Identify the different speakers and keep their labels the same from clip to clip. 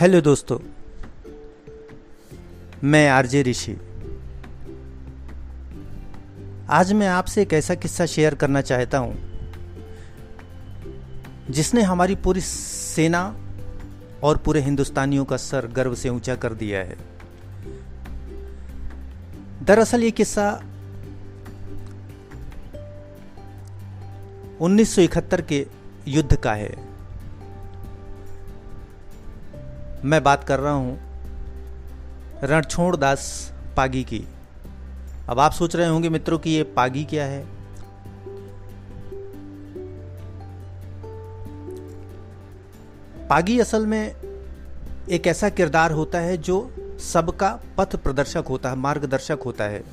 Speaker 1: Hello दोस्तों, मैं RJ ऋषि। आज मैं आपसे एक ऐसा किस्सा शेयर करना चाहता हूँ, जिसने हमारी पूरी सेना और पूरे हिंदुस्तानियों का सर गर्व से ऊँचा कर दिया है। दरअसल ये किस्सा 1971 के युद्ध का है। मैं बात कर रहा हूँ रणछोड़ दास पागी की। अब आप सोच रहे होंगे मित्रों कि ये पागी क्या है? पागी असल में एक ऐसा किरदार होता है जो सबका पथ प्रदर्शक होता है, मार्गदर्शक होता है।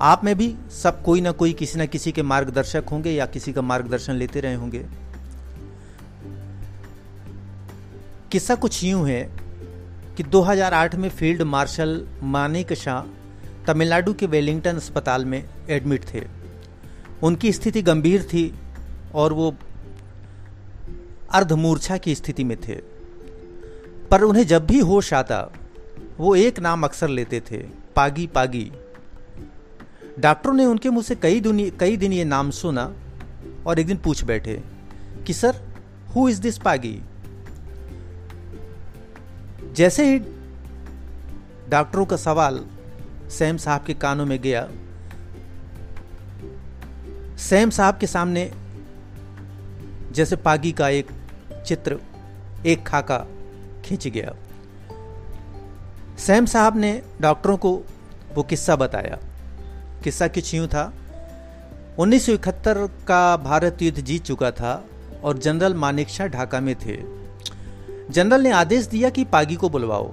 Speaker 1: आप में भी सब कोई ना कोई किसी ना किसी के मार्गदर्शक होंगे या किसी का मार्गदर्शन लेते रहे होंगे। किस्सा कुछ यूँ है कि 2008 में फ़ील्ड मार्शल मानिक शाह तमिलनाडु के वेलिंगटन अस्पताल में एडमिट थे। उनकी स्थिति गंभीर थी और वो अर्धमूर्छा की स्थिति में थे। पर उन्हें जब भी होश आता, वो एक नाम अक्सर लेते थे, पागी पागी। डॉक्टरों ने उनके मुँह से कई दिन कई दिन ये नाम सुना और एक दिन पूछ बैठे कि, sir who is this Pagi? जैसे ही डॉक्टरों का सवाल सैम साहब के कानों में गया, सैम साहब के सामने जैसे पागी का एक चित्र, एक खाका खींच गया। सैम साहब ने डॉक्टरों को वो किस्सा बताया। किस्सा कुछ यूँ था 1971 का भारत युद्ध जीत चुका था और जनरल मानेकशा ढाका में थे। जनरल ने आदेश दिया कि पागी को बुलवाओ।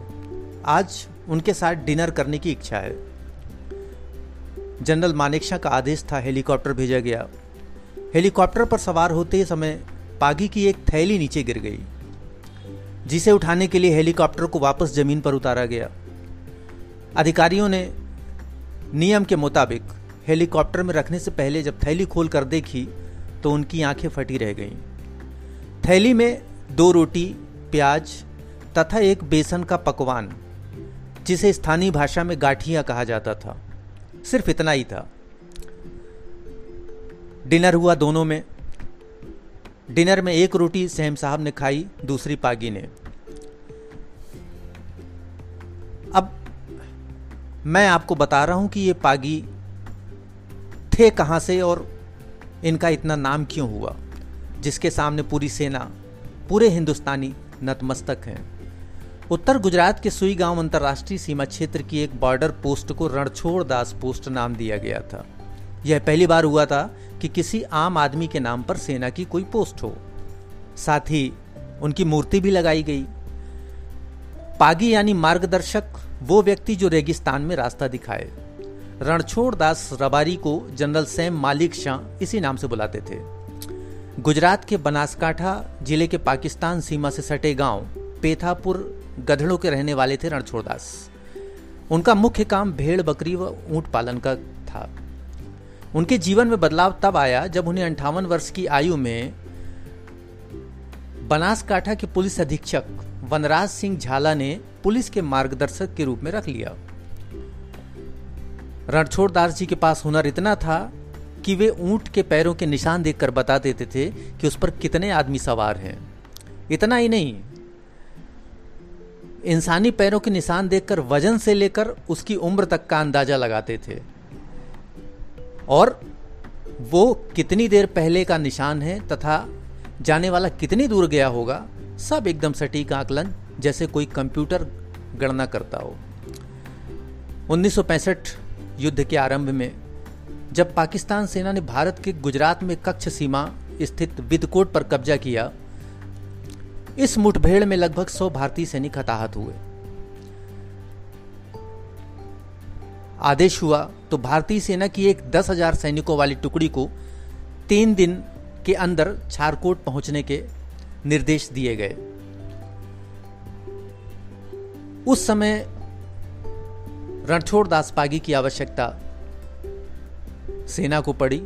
Speaker 1: आज उनके साथ डिनर करने की इच्छा है। जनरल मानेकशा का आदेश था, हेलीकॉप्टर भेजा गया। हेलीकॉप्टर पर सवार होते समय पागी की एक थैली नीचे गिर गई, जिसे उठाने के लिए हेलीकॉप्टर को वापस ज़मीन पर उतारा गया। अधिकारियों ने नियम के मुताबिक हेलीकॉप्टर में रखने से पहले जब थैली खोल कर देखी तो उनकी आँखें फटी रह गईं। थैली में दो रोटी प्याज तथा एक बेसन का पकवान, जिसे स्थानीय भाषा में गाठिया कहा जाता था। सिर्फ़ इतना ही था। डिनर हुआ दोनों में। डिनर में एक रोटी सहम साहब ने खाई, दूसरी पागी ने। अब मैं आपको बता रहा हूँ कि ये पागी थे कहाँ से और इनका इतना नाम क्यों हुआ, जिसके सामने पूरी सेना, पूरे हिंदुस्तानी नतमस्तक हैं। उत्तर गुजरात के सुई गाँव अंतर्राष्ट्रीय सीमा क्षेत्र की एक बॉर्डर पोस्ट को रणछोड़ दास पोस्ट नाम दिया गया था। यह पहली बार हुआ था कि किसी आम आदमी के नाम पर सेना की कोई पोस्ट हो। साथ ही उनकी मूर्ति भी लगाई गई। पागी यानी मार्गदर्शक, वो व्यक्ति जो रेगिस्तान में रास्ता दिखाए। रणछोड़ दास रबारी को जनरल सैम मालिक शाह इसी नाम से बुलाते थे। गुजरात के बनासकांठा ज़िले के पाकिस्तान सीमा से सटे गाँव पेथापुर गधड़ों के रहने वाले थे रणछोड़दास। उनका मुख्य काम भेड़, बकरी व ऊँट पालन का था। उनके जीवन में बदलाव तब आया जब उन्हें अंठावन वर्ष की आयु में बनासकांठा के पुलिस अधीक्षक वनराज सिंह झाला ने पुलिस के मार्गदर्शक के रूप में रख लिया। रणछोड़दास जी के पास हुनर इतना था कि वे ऊँट के पैरों के निशान देखकर बता देते थे कि उस पर कितने आदमी सवार हैं। इतना ही नहीं, इंसानी पैरों के निशान देखकर वज़न से लेकर उसकी उम्र तक का अंदाज़ा लगाते थे। और वो कितनी देर पहले का निशान है तथा जाने वाला कितनी दूर गया होगा, सब एकदम सटीक आकलन जैसे कोई कंप्यूटर गणना करता हो। 1965 युद्ध के आरंभ में जब पाकिस्तान सेना ने भारत के गुजरात में कच्छ सीमा स्थित विदकोट पर कब्जा किया, इस मुठभेड़ में लगभग 100 भारतीय सैनिक हताहत हुए। आदेश हुआ तो भारतीय सेना की एक दस हज़ार सैनिकों वाली टुकड़ी को तीन दिन के अंदर छारकोट पहुँचने के निर्देश दिए गए। उस समय रणछोड़ दास पागी की आवश्यकता सेना को पड़ी।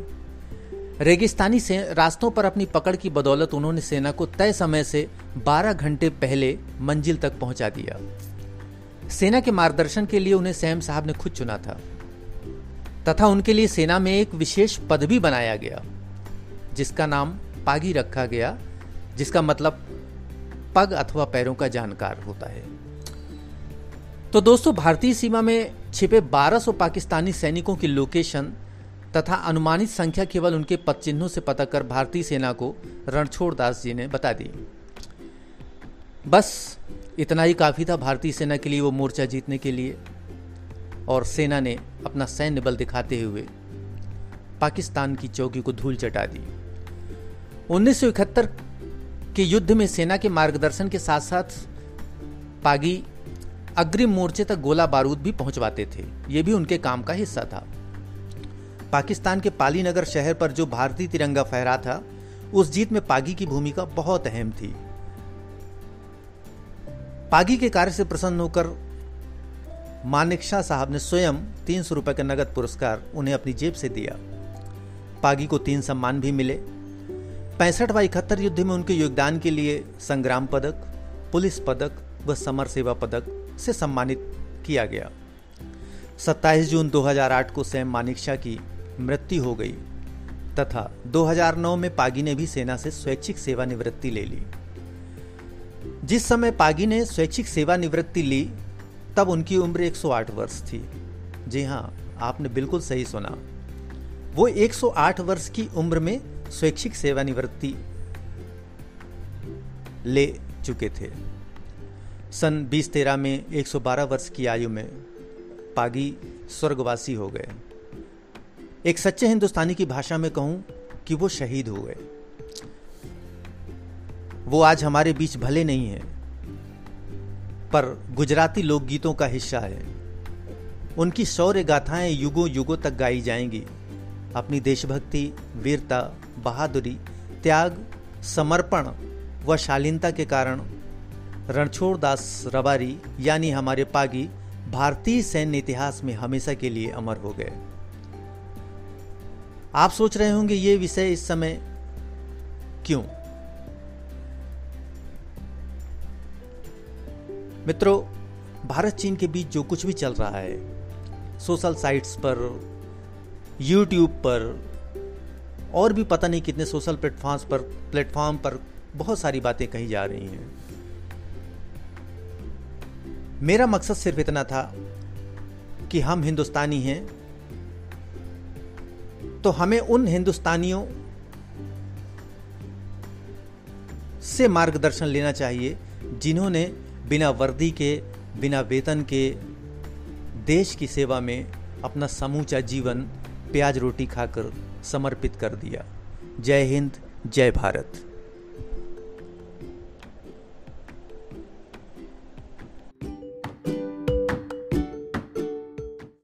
Speaker 1: रेगिस्तानी से रास्तों पर अपनी पकड़ की बदौलत उन्होंने सेना को तय समय से 12 घंटे पहले मंजिल तक पहुँचा दिया। सेना के मार्गदर्शन के लिए उन्हें सैम साहब ने खुद चुना था। तथा उनके लिए सेना में एक विशेष पद भी बनाया गया, जिसका नाम पागी रखा गया, जिसका मतलब पग अथवा पैरों का जानकार होता है। तो दोस्तों, भारतीय सीमा में छिपे 1200 पाकिस्तानी सैनिकों की लोकेशन तथा अनुमानित संख्या केवल उनके पद चिन्हों से पता कर भारतीय सेना को रणछोड़ दास जी ने बता दी। बस, इतना ही काफ़ी था भारतीय सेना के लिए वो मोर्चा जीतने के लिए और सेना ने अपना सैन्य बल दिखाते हुए पाकिस्तान की चौकी को धूल चटा दी। उन्नीस सौ इकहत्तर के युद्ध में सेना के मार्गदर्शन के साथ साथ पागी अग्रिम मोर्चे तक गोला बारूद भी पहुंचवाते थे। ये भी उनके काम का हिस्सा था। पाकिस्तान के पाली नगर शहर पर जो भारतीय तिरंगा फहरा था, उस जीत में पागी की भूमिका बहुत अहम थी। पागी के कार्य से प्रसन्न होकर मानिक शाह साहब ने स्वयं तीन सौ रुपए का नगद पुरस्कार उन्हें अपनी जेब से दिया। पागी को तीन सम्मान भी मिले। पैंसठ व इकहत्तर युद्ध में उनके योगदान के लिए संग्राम पदक, पुलिस पदक व समर सेवा पदक से सम्मानित किया गया। 27 जून 2008 को सैम मानिकशा की मृत्यु हो गई। तथा 2009 में पागी ने भी सेना से स्वैच्छिक सेवानिवृत्ति ले ली। जिस समय पागी ने स्वैच्छिक सेवानिवृत्ति ली, तब उनकी उम्र 108 वर्ष थी। जी हाँ आपने बिल्कुल सही सुना। वो 108 वर्ष की उम्र में स्वैच्छिक सेवानिवृत्ति ले चुके थे। सन 2013 में 112 वर्ष की आयु में पागी स्वर्गवासी हो गए। एक सच्चे हिंदुस्तानी की भाषा में कहूँ कि वो शहीद हो गए वो आज हमारे बीच भले नहीं है, पर गुजराती लोकगीतों का हिस्सा है। उनकी शौर्य गाथाएँ युगों युगों तक गाई जाएँगी। अपनी देशभक्ति, वीरता, बहादुरी, त्याग, समर्पण व शालीनता के कारण रणछोड़ दास रबारी, यानी हमारे पागी, भारतीय सैन्य इतिहास में हमेशा के लिए अमर हो गए। आप सोच रहे होंगे ये विषय इस समय क्यों? मित्रों, भारत चीन के बीच जो कुछ भी चल रहा है, सोशल साइट्स पर, यूट्यूब पर, और भी पता नहीं कितने सोशल प्लेटफॉर्म्स पर, प्लेटफॉर्म पर बहुत सारी बातें कही जा रही हैं। मेरा मकसद सिर्फ़ इतना था कि हम हिंदुस्तानी हैं तो हमें उन हिंदुस्तानियों से मार्गदर्शन लेना चाहिए जिन्होंने बिना वर्दी के, बिना वेतन के देश की सेवा में अपना समूचा जीवन, प्याज रोटी खाकर समर्पित कर दिया। जय हिंद, जय भारत।